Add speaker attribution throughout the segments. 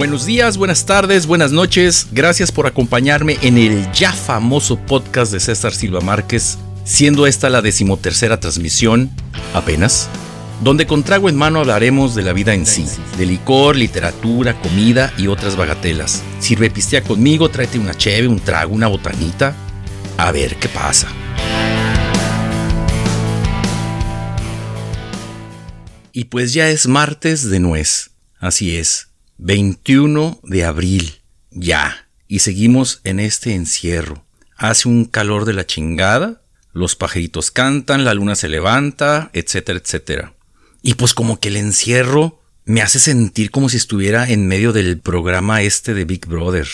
Speaker 1: Buenos días, buenas tardes, buenas noches. Gracias por acompañarme en el ya famoso podcast de César Silva Márquez, siendo esta la decimotercera transmisión, apenas, donde con trago en mano hablaremos de la vida en sí, de licor, literatura, comida y otras bagatelas. Sirve pistea conmigo, tráete una cheve, un trago, una botanita. A ver qué pasa. Y pues ya es martes de nuez. Así es, 21 de abril, ya, y seguimos en este encierro. Hace un calor de la chingada, los pajaritos cantan, la luna se levanta, etcétera, etcétera. Y pues como que el encierro me hace sentir como si estuviera en medio del programa este de Big Brother.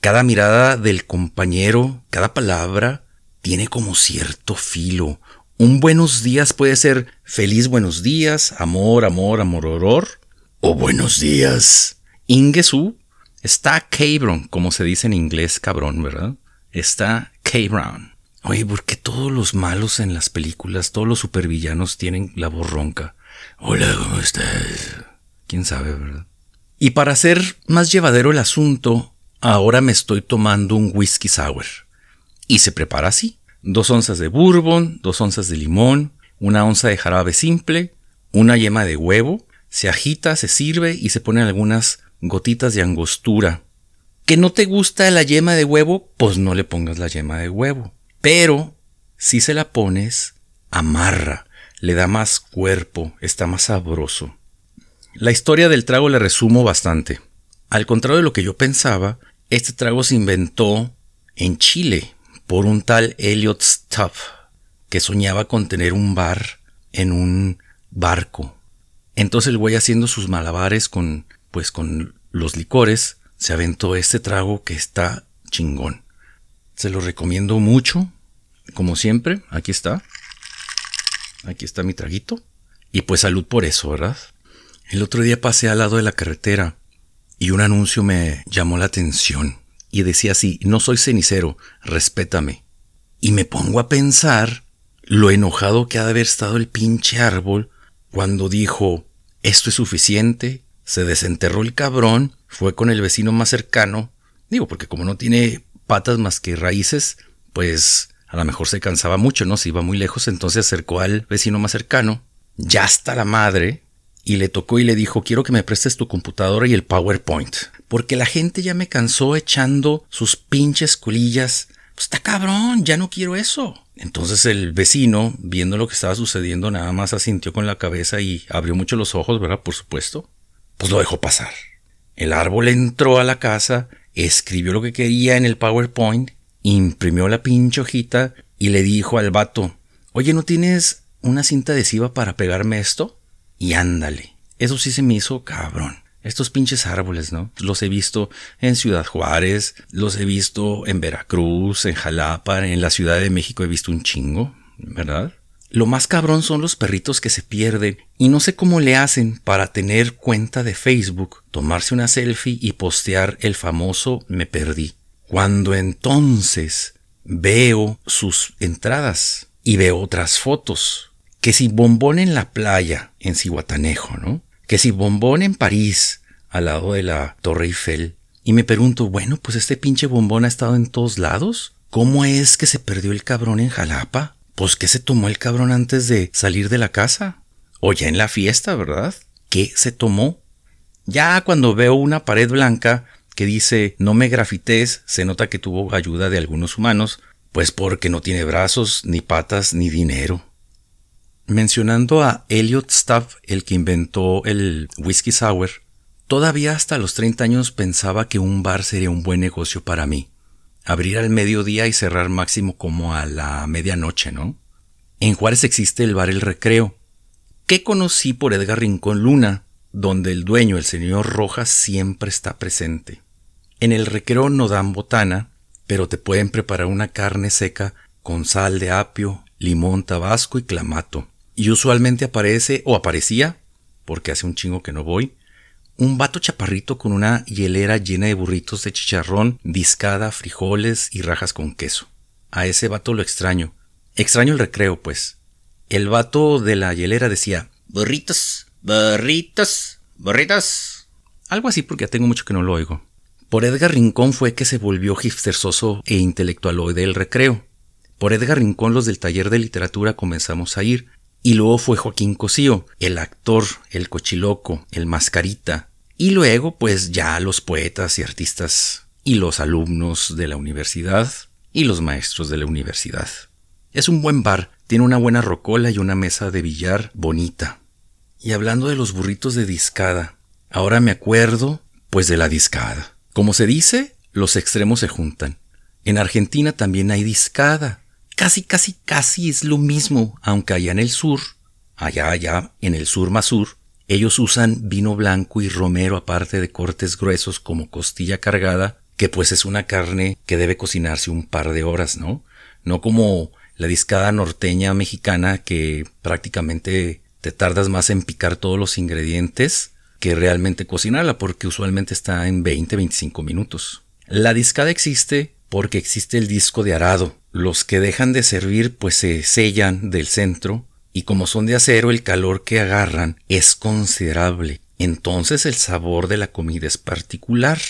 Speaker 1: Cada mirada del compañero, cada palabra, tiene como cierto filo. Un buenos días puede ser feliz buenos días, amor, amor, amor, horror o buenos días. Ingesu está Cabron, como se dice en inglés cabrón, ¿verdad? Está Cabron. Oye, ¿por qué todos los malos en las películas, todos los supervillanos tienen la voz ronca? Hola, ¿cómo estás? ¿Quién sabe, verdad? Y para hacer más llevadero el asunto, ahora me estoy tomando un whisky sour. Y se prepara así. Dos onzas de bourbon, dos onzas de limón, una onza de jarabe simple, una yema de huevo, se agita, se sirve y se ponen algunas gotitas de angostura. ¿Que no te gusta la yema de huevo? Pues no le pongas la yema de huevo. Pero si se la pones, amarra, le da más cuerpo, está más sabroso. La historia del trago le resumo bastante. Al contrario de lo que yo pensaba, este trago se inventó en Chile por un tal Elliot Stubb, que soñaba con tener un bar en un barco entonces el güey haciendo sus malabares con, pues con los licores, se aventó este trago que está chingón. Se lo recomiendo mucho, como siempre, aquí está. Aquí está mi traguito. Y pues salud por eso, ¿verdad? El otro día pasé al lado de la carretera y un anuncio me llamó la atención y decía así, no soy cenicero, respétame. Y me pongo a pensar lo enojado que ha de haber estado el pinche árbol cuando dijo, esto es suficiente, se desenterró el cabrón, fue con el vecino más cercano, digo, porque como no tiene patas más que raíces, pues a lo mejor se cansaba mucho, ¿no? Se iba muy lejos, entonces acercó al vecino más cercano, ya está la madre, y le tocó y le dijo, quiero que me prestes tu computadora y el PowerPoint, porque la gente ya me cansó echando sus pinches colillas está cabrón, ya no quiero eso. Entonces el vecino, viendo lo que estaba sucediendo, nada más asintió con la cabeza y abrió mucho los ojos, ¿verdad? Por supuesto. Pues lo dejó pasar. El árbol entró a la casa, escribió lo que quería en el PowerPoint, imprimió la pinche hojita y le dijo al vato, oye, ¿no tienes una cinta adhesiva para pegarme esto? Y ándale. Eso sí se me hizo cabrón. Estos pinches árboles, ¿no? Los he visto en Ciudad Juárez, los he visto en Veracruz, en Jalapa, en la Ciudad de México he visto un chingo, ¿verdad? Lo más cabrón son los perritos que se pierden y no sé cómo le hacen para tener cuenta de Facebook, tomarse una selfie y postear el famoso me perdí. Cuando entonces veo sus entradas y veo otras fotos, que si bombón en la playa en Cihuatanejo, ¿no? Que si bombón en París, al lado de la Torre Eiffel, y me pregunto, bueno, pues este pinche bombón ha estado en todos lados. ¿Cómo es que se perdió el cabrón en Jalapa? Pues que se tomó el cabrón antes de salir de la casa. O ya en la fiesta, ¿verdad? ¿Qué se tomó? Ya cuando veo una pared blanca que dice no me grafites, se nota que tuvo ayuda de algunos humanos, pues porque no tiene brazos, ni patas, ni dinero. Mencionando a Elliot Stubb, el que inventó el whisky sour, todavía hasta los 30 años pensaba que un bar sería un buen negocio para mí. Abrir al mediodía y cerrar máximo como a la medianoche, ¿no? En Juárez existe el bar El Recreo, que conocí por Edgar Rincón Luna, donde el dueño, el señor Rojas, siempre está presente. En el recreo no dan botana, pero te pueden preparar una carne seca con sal de apio, limón, tabasco y clamato. Y usualmente aparece, o aparecía, porque hace un chingo que no voy, un vato chaparrito con una hielera llena de burritos de chicharrón, discada, frijoles y rajas con queso. A ese vato lo extraño. Extraño el recreo, pues. El vato de la hielera decía, burritos, burritos, burritos. Algo así porque ya tengo mucho que no lo oigo. Por Edgar Rincón fue que se volvió hipstersoso e intelectualoide el recreo. Por Edgar Rincón los del taller de literatura comenzamos a ir, y luego fue Joaquín Cosío, el actor, el cochiloco, el mascarita, y luego pues ya los poetas y artistas y los alumnos de la universidad y los maestros de la universidad. Es un buen bar, tiene una buena rocola y una mesa de billar bonita. Y hablando de los burritos de discada, ahora me acuerdo pues de la discada. Como se dice, los extremos se juntan. En Argentina también hay discada. Casi, casi, casi es lo mismo, aunque allá en el sur, allá, allá, en el sur más sur, ellos usan vino blanco y romero aparte de cortes gruesos como costilla cargada, que pues es una carne que debe cocinarse un par de horas, ¿no? No como la discada norteña mexicana que prácticamente te tardas más en picar todos los ingredientes que realmente cocinarla, porque usualmente está en 20-25 minutos. La discada existe porque existe el disco de arado. Los que dejan de servir pues se sellan del centro y como son de acero el calor que agarran es considerable. Entonces el sabor de la comida es particular.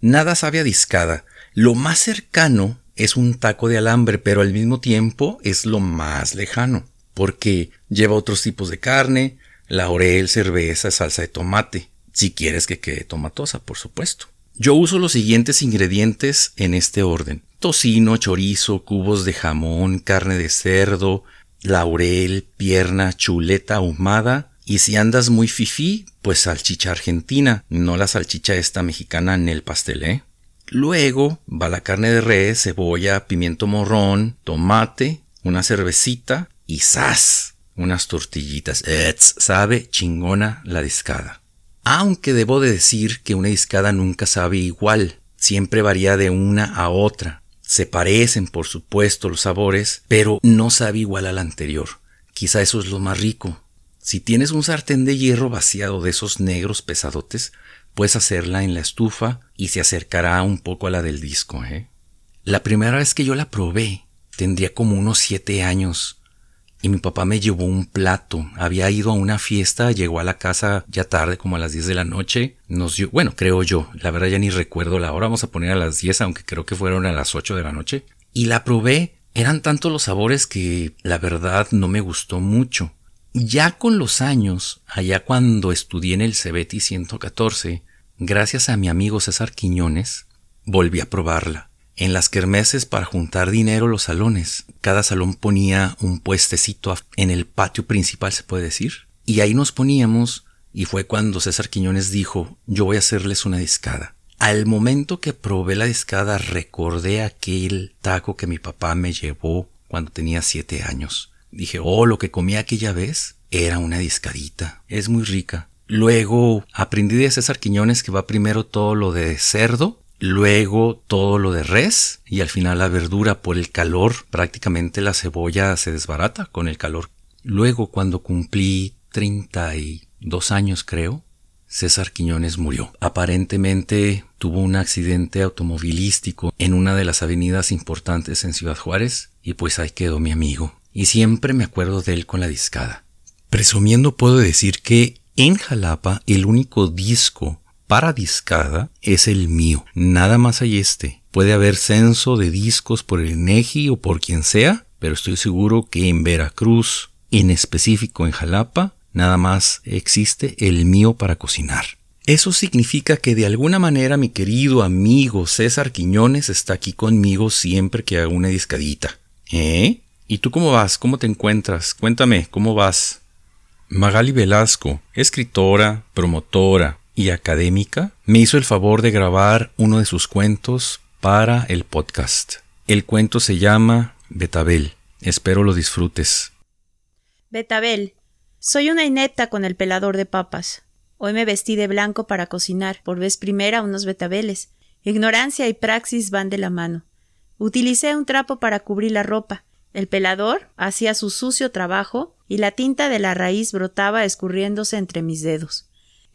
Speaker 1: Nada sabe a discada. Lo más cercano es un taco de alambre, pero al mismo tiempo es lo más lejano, porque lleva otros tipos de carne, laurel, cerveza, salsa de tomate, si quieres que quede tomatosa, por supuesto. Yo uso los siguientes ingredientes en este orden. Tocino, chorizo, cubos de jamón, carne de cerdo, laurel, pierna, chuleta ahumada, y si andas muy fifí, pues salchicha argentina, no la salchicha esta mexicana en el pastel, ¿eh? Luego va la carne de res, cebolla, pimiento morrón, tomate, una cervecita y ¡zas! unas tortillitas. Ets, sabe chingona la discada. Aunque debo de decir que una discada nunca sabe igual, siempre varía de una a otra. Se parecen, por supuesto, los sabores, pero no sabe igual a la anterior. Quizá eso es lo más rico. Si tienes un sartén de hierro vaciado de esos negros pesadotes, puedes hacerla en la estufa y se acercará un poco a la del disco. ¿eh? La primera vez que yo la probé, tendría como unos siete años y mi papá me llevó un plato. Había ido a una fiesta, llegó a la casa ya tarde, como a las 10 de la noche. Nos dio, bueno, creo yo, la verdad ya ni recuerdo la hora, vamos a poner a las 10, aunque creo que fueron a las 8 de la noche. Y la probé. Eran tantos los sabores que la verdad no me gustó mucho. Ya con los años, allá cuando estudié en el Cebeti 114, gracias a mi amigo César Quiñones, volví a probarla en las kermeses para juntar dinero los salones. Cada salón ponía un puestecito en el patio principal, se puede decir. Y ahí nos poníamos y fue cuando César Quiñones dijo, yo voy a hacerles una discada. Al momento que probé la discada recordé aquel taco que mi papá me llevó cuando tenía siete años. Dije, oh, lo que comí aquella vez era una discadita. Es muy rica. Luego aprendí de César Quiñones que va primero todo lo de cerdo luego todo lo de res y al final la verdura por el calor, prácticamente la cebolla se desbarata con el calor. Luego cuando cumplí 32 años creo, César Quiñones murió. Aparentemente tuvo un accidente automovilístico en una de las avenidas importantes en Ciudad Juárez y pues ahí quedó mi amigo. Y siempre me acuerdo de él con la discada. Presumiendo puedo decir que en Jalapa el único disco para discada es el mío. Nada más hay este. Puede haber censo de discos por el NEGI o por quien sea, pero estoy seguro que en Veracruz, en específico en Jalapa, nada más existe el mío para cocinar. Eso significa que de alguna manera mi querido amigo César Quiñones está aquí conmigo siempre que hago una discadita. ¿Eh? ¿Y tú cómo vas? ¿Cómo te encuentras? Cuéntame, ¿cómo vas? Magali Velasco, escritora, promotora, y académica, me hizo el favor de grabar uno de sus cuentos para el podcast. El cuento se llama Betabel. Espero lo disfrutes.
Speaker 2: Betabel. Soy una inepta con el pelador de papas. Hoy me vestí de blanco para cocinar, por vez primera unos betabeles. Ignorancia y praxis van de la mano. Utilicé un trapo para cubrir la ropa. El pelador hacía su sucio trabajo y la tinta de la raíz brotaba escurriéndose entre mis dedos.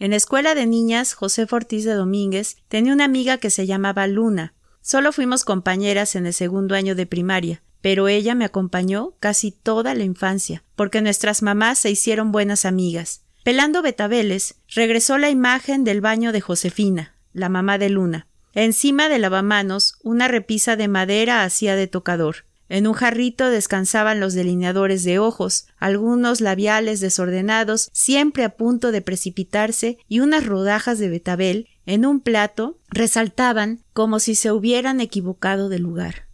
Speaker 2: En la escuela de niñas, José Ortiz de Domínguez tenía una amiga que se llamaba Luna. Solo fuimos compañeras en el segundo año de primaria, pero ella me acompañó casi toda la infancia, porque nuestras mamás se hicieron buenas amigas. Pelando betabeles, regresó la imagen del baño de Josefina, la mamá de Luna. Encima del lavamanos, una repisa de madera hacía de tocador. En un jarrito descansaban los delineadores de ojos, algunos labiales desordenados, siempre a punto de precipitarse, y unas rodajas de betabel, en un plato, resaltaban como si se hubieran equivocado de lugar.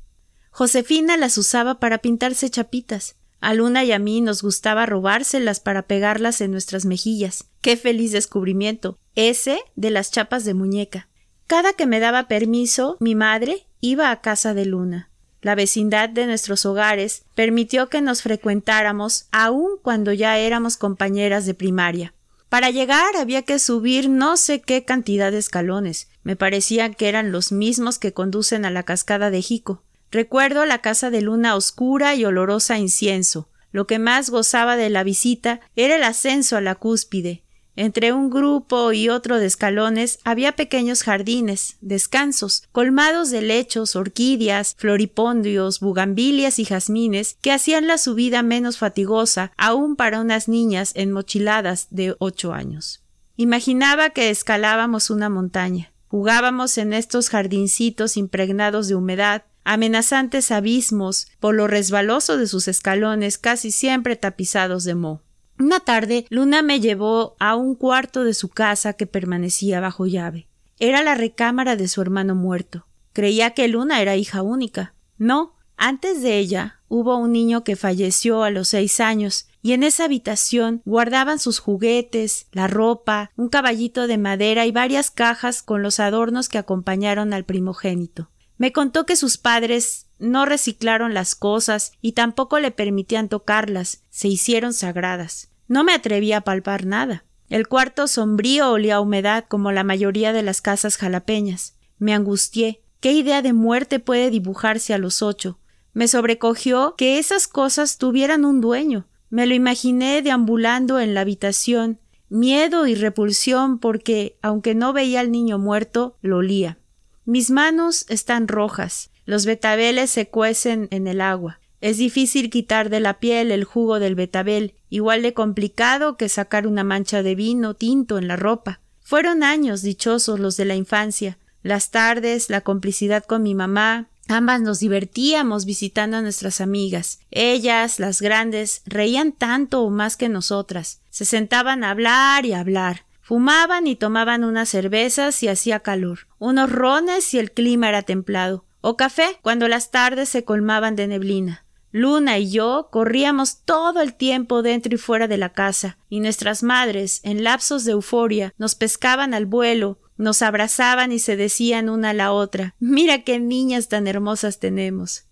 Speaker 2: Josefina las usaba para pintarse chapitas. A Luna y a mí nos gustaba robárselas para pegarlas en nuestras mejillas. ¡Qué feliz descubrimiento! Ese de las chapas de muñeca. Cada que me daba permiso, mi madre iba a casa de Luna. La vecindad de nuestros hogares permitió que nos frecuentáramos aun cuando ya éramos compañeras de primaria. Para llegar había que subir no sé qué cantidad de escalones. Me parecía que eran los mismos que conducen a la cascada de Jico. Recuerdo la casa de luna oscura y olorosa a incienso. Lo que más gozaba de la visita era el ascenso a la cúspide. Entre un grupo y otro de escalones había pequeños jardines, descansos, colmados de lechos, orquídeas, floripondios, bugambilias y jazmines que hacían la subida menos fatigosa aún para unas niñas enmochiladas de ocho años. Imaginaba que escalábamos una montaña. Jugábamos en estos jardincitos impregnados de humedad, amenazantes abismos por lo resbaloso de sus escalones casi siempre tapizados de moho. Una tarde Luna me llevó a un cuarto de su casa que permanecía bajo llave. Era la recámara de su hermano muerto. Creía que Luna era hija única. No, antes de ella hubo un niño que falleció a los seis años, y en esa habitación guardaban sus juguetes, la ropa, un caballito de madera y varias cajas con los adornos que acompañaron al primogénito. Me contó que sus padres no reciclaron las cosas y tampoco le permitían tocarlas, se hicieron sagradas. No me atreví a palpar nada. El cuarto sombrío olía a humedad como la mayoría de las casas jalapeñas. Me angustié. ¿Qué idea de muerte puede dibujarse a los ocho? Me sobrecogió que esas cosas tuvieran un dueño. Me lo imaginé deambulando en la habitación, miedo y repulsión porque, aunque no veía al niño muerto, lo olía. Mis manos están rojas, los betabeles se cuecen en el agua. Es difícil quitar de la piel el jugo del betabel, igual de complicado que sacar una mancha de vino tinto en la ropa. Fueron años dichosos los de la infancia, las tardes, la complicidad con mi mamá, Ambas nos divertíamos visitando a nuestras amigas. Ellas, las grandes, reían tanto o más que nosotras. Se sentaban a hablar y a hablar. Fumaban y tomaban unas cervezas y hacía calor, unos rones y el clima era templado, o café cuando las tardes se colmaban de neblina. Luna y yo corríamos todo el tiempo dentro y fuera de la casa, y nuestras madres, en lapsos de euforia, nos pescaban al vuelo, nos abrazaban y se decían una a la otra Mira qué niñas tan hermosas tenemos.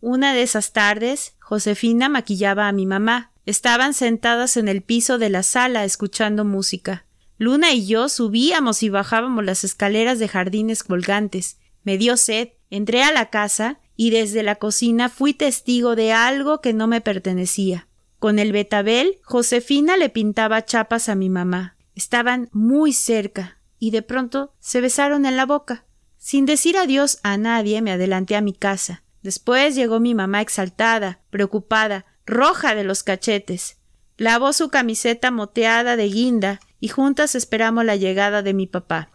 Speaker 2: Una de esas tardes, Josefina maquillaba a mi mamá. Estaban sentadas en el piso de la sala escuchando música. Luna y yo subíamos y bajábamos las escaleras de jardines colgantes. Me dio sed, entré a la casa y desde la cocina fui testigo de algo que no me pertenecía. Con el betabel, Josefina le pintaba chapas a mi mamá. Estaban muy cerca y de pronto se besaron en la boca. Sin decir adiós a nadie me adelanté a mi casa. Después llegó mi mamá exaltada, preocupada, roja de los cachetes. Lavó su camiseta moteada de guinda y juntas esperamos la llegada de mi papá.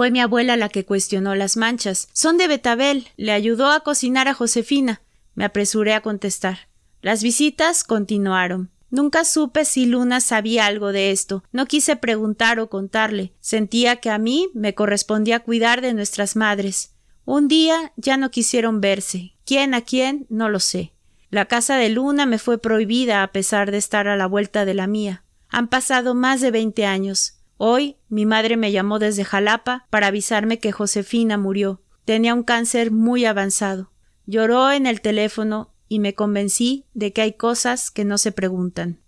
Speaker 2: Fue mi abuela la que cuestionó las manchas. Son de betabel. Le ayudó a cocinar a Josefina. Me apresuré a contestar. Las visitas continuaron. Nunca supe si Luna sabía algo de esto. No quise preguntar o contarle. Sentía que a mí me correspondía cuidar de nuestras madres. Un día ya no quisieron verse. ¿Quién a quién? No lo sé. La casa de Luna me fue prohibida a pesar de estar a la vuelta de la mía. Han pasado más de veinte años. Hoy mi madre me llamó desde Jalapa para avisarme que Josefina murió. Tenía un cáncer muy avanzado. Lloró en el teléfono y me convencí de que hay cosas que no se preguntan.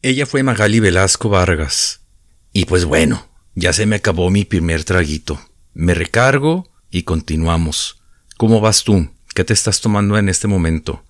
Speaker 1: Ella fue Magali Velasco Vargas. Y pues bueno, ya se me acabó mi primer traguito. Me recargo y continuamos. ¿Cómo vas tú? ¿Qué te estás tomando en este momento?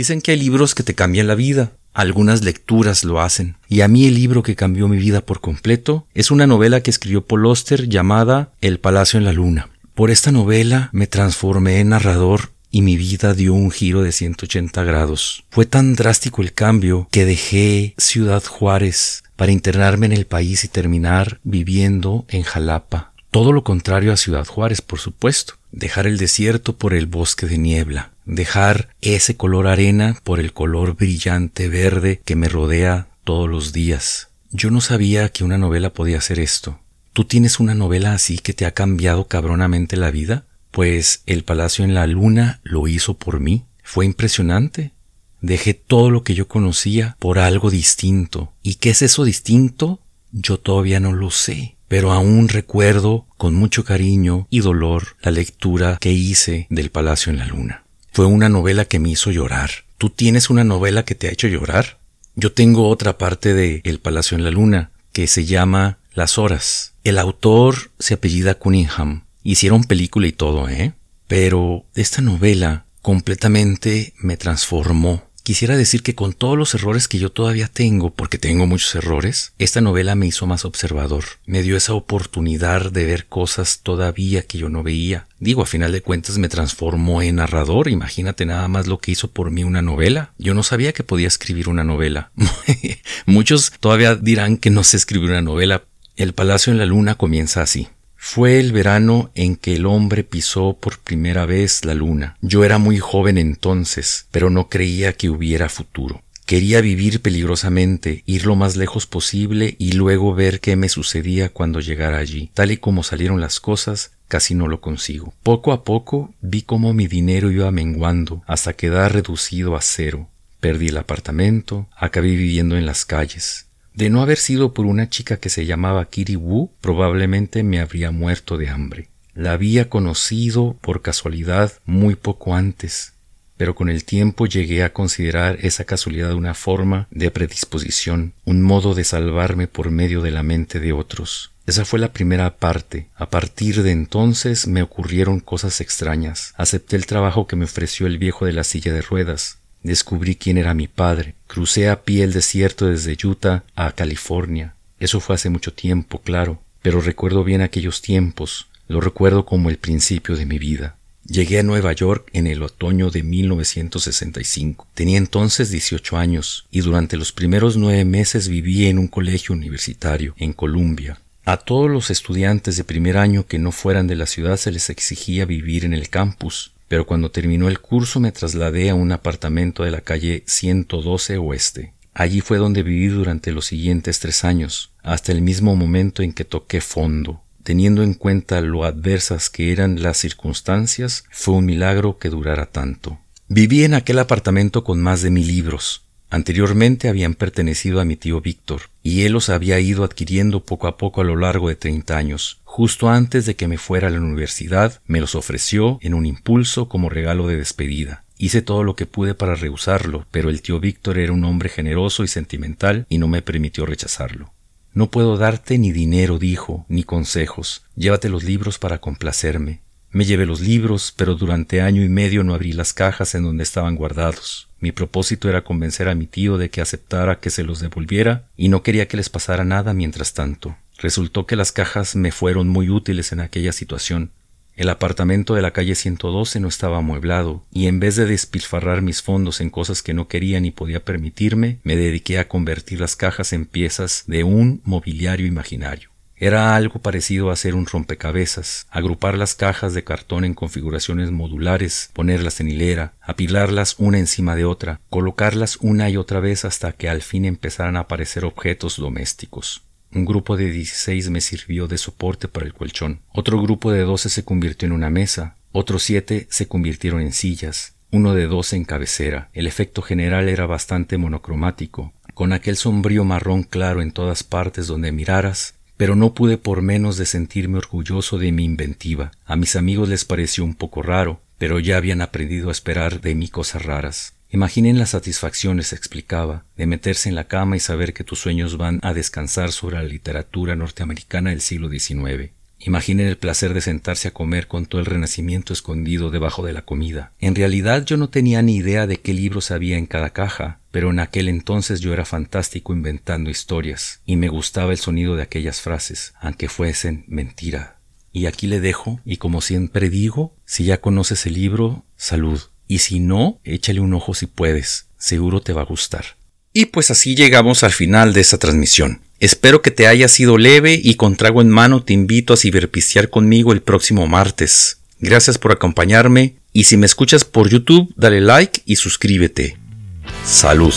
Speaker 1: Dicen que hay libros que te cambian la vida. Algunas lecturas lo hacen. Y a mí el libro que cambió mi vida por completo es una novela que escribió Paul Oster llamada El Palacio en la Luna. Por esta novela me transformé en narrador y mi vida dio un giro de 180 grados. Fue tan drástico el cambio que dejé Ciudad Juárez para internarme en el país y terminar viviendo en Jalapa. Todo lo contrario a Ciudad Juárez, por supuesto. Dejar el desierto por el bosque de niebla. Dejar ese color arena por el color brillante verde que me rodea todos los días. Yo no sabía que una novela podía hacer esto. ¿Tú tienes una novela así que te ha cambiado cabronamente la vida? Pues El Palacio en la Luna lo hizo por mí. Fue impresionante. Dejé todo lo que yo conocía por algo distinto. ¿Y qué es eso distinto? Yo todavía no lo sé, pero aún recuerdo con mucho cariño y dolor la lectura que hice del Palacio en la Luna. Fue una novela que me hizo llorar. ¿Tú tienes una novela que te ha hecho llorar? Yo tengo otra parte de El Palacio en la Luna que se llama Las Horas. El autor se apellida Cunningham Hicieron película y todo, ¿eh? Pero esta novela completamente me transformó. Quisiera decir que con todos los errores que yo todavía tengo, porque tengo muchos errores, esta novela me hizo más observador, me dio esa oportunidad de ver cosas todavía que yo no veía. Digo, a final de cuentas me transformó en narrador, imagínate nada más lo que hizo por mí una novela. Yo no sabía que podía escribir una novela. Muchos todavía dirán que no sé escribir una novela. El Palacio en la Luna comienza así. Fue el verano en que el hombre pisó por primera vez la luna. Yo era muy joven entonces, pero no creía que hubiera futuro. Quería vivir peligrosamente, ir lo más lejos posible y luego ver qué me sucedía cuando llegara allí. Tal y como salieron las cosas, casi no lo consigo. Poco a poco vi cómo mi dinero iba menguando hasta quedar reducido a cero. Perdí el apartamento, acabé viviendo en las calles. De no haber sido por una chica que se llamaba Kiri Wu, probablemente me habría muerto de hambre. La había conocido por casualidad muy poco antes, pero con el tiempo llegué a considerar esa casualidad una forma de predisposición, un modo de salvarme por medio de la mente de otros. Esa fue la primera parte. A partir de entonces me ocurrieron cosas extrañas. Acepté el trabajo que me ofreció el viejo de la silla de ruedas. Descubrí quién era mi padre. Crucé a pie el desierto desde Utah a California. Eso fue hace mucho tiempo, claro, pero recuerdo bien aquellos tiempos. Lo recuerdo como el principio de mi vida. Llegué a Nueva York en el otoño de 1965. Tenía entonces 18 años y durante los primeros nueve meses viví en un colegio universitario en Columbia. A todos los estudiantes de primer año que no fueran de la ciudad se les exigía vivir en el campus pero cuando terminó el curso me trasladé a un apartamento de la calle 112 Oeste. Allí fue donde viví durante los siguientes tres años, hasta el mismo momento en que toqué fondo. Teniendo en cuenta lo adversas que eran las circunstancias, fue un milagro que durara tanto. Viví en aquel apartamento con más de mil libros, Anteriormente habían pertenecido a mi tío Víctor, y él los había ido adquiriendo poco a poco a lo largo de treinta años. Justo antes de que me fuera a la universidad, me los ofreció en un impulso como regalo de despedida. Hice todo lo que pude para rehusarlo, pero el tío Víctor era un hombre generoso y sentimental y no me permitió rechazarlo. No puedo darte ni dinero, dijo, ni consejos. Llévate los libros para complacerme. Me llevé los libros, pero durante año y medio no abrí las cajas en donde estaban guardados. Mi propósito era convencer a mi tío de que aceptara que se los devolviera y no quería que les pasara nada mientras tanto. Resultó que las cajas me fueron muy útiles en aquella situación. El apartamento de la calle 112 no estaba amueblado, y en vez de despilfarrar mis fondos en cosas que no quería ni podía permitirme, me dediqué a convertir las cajas en piezas de un mobiliario imaginario. Era algo parecido a hacer un rompecabezas, agrupar las cajas de cartón en configuraciones modulares, ponerlas en hilera, apilarlas una encima de otra, colocarlas una y otra vez hasta que al fin empezaran a aparecer objetos domésticos. Un grupo de dieciséis me sirvió de soporte para el colchón. Otro grupo de doce se convirtió en una mesa. Otros siete se convirtieron en sillas. Uno de doce en cabecera. El efecto general era bastante monocromático, con aquel sombrío marrón claro en todas partes donde miraras, pero no pude por menos de sentirme orgulloso de mi inventiva. A mis amigos les pareció un poco raro, pero ya habían aprendido a esperar de mí cosas raras. Imaginen las satisfacciones, explicaba, de meterse en la cama y saber que tus sueños van a descansar sobre la literatura norteamericana del siglo XIX. Imaginen el placer de sentarse a comer con todo el renacimiento escondido debajo de la comida. En realidad yo no tenía ni idea de qué libros había en cada caja, pero en aquel entonces yo era fantástico inventando historias, y me gustaba el sonido de aquellas frases, aunque fuesen mentira. Y aquí le dejo, y como siempre digo, si ya conoces el libro, salud, y si no, échale un ojo si puedes, seguro te va a gustar. Y pues así llegamos al final de esta transmisión. Espero que te haya sido leve y con trago en mano te invito a ciberpiciar conmigo el próximo martes. Gracias por acompañarme y si me escuchas por YouTube, dale like y suscríbete. Salud.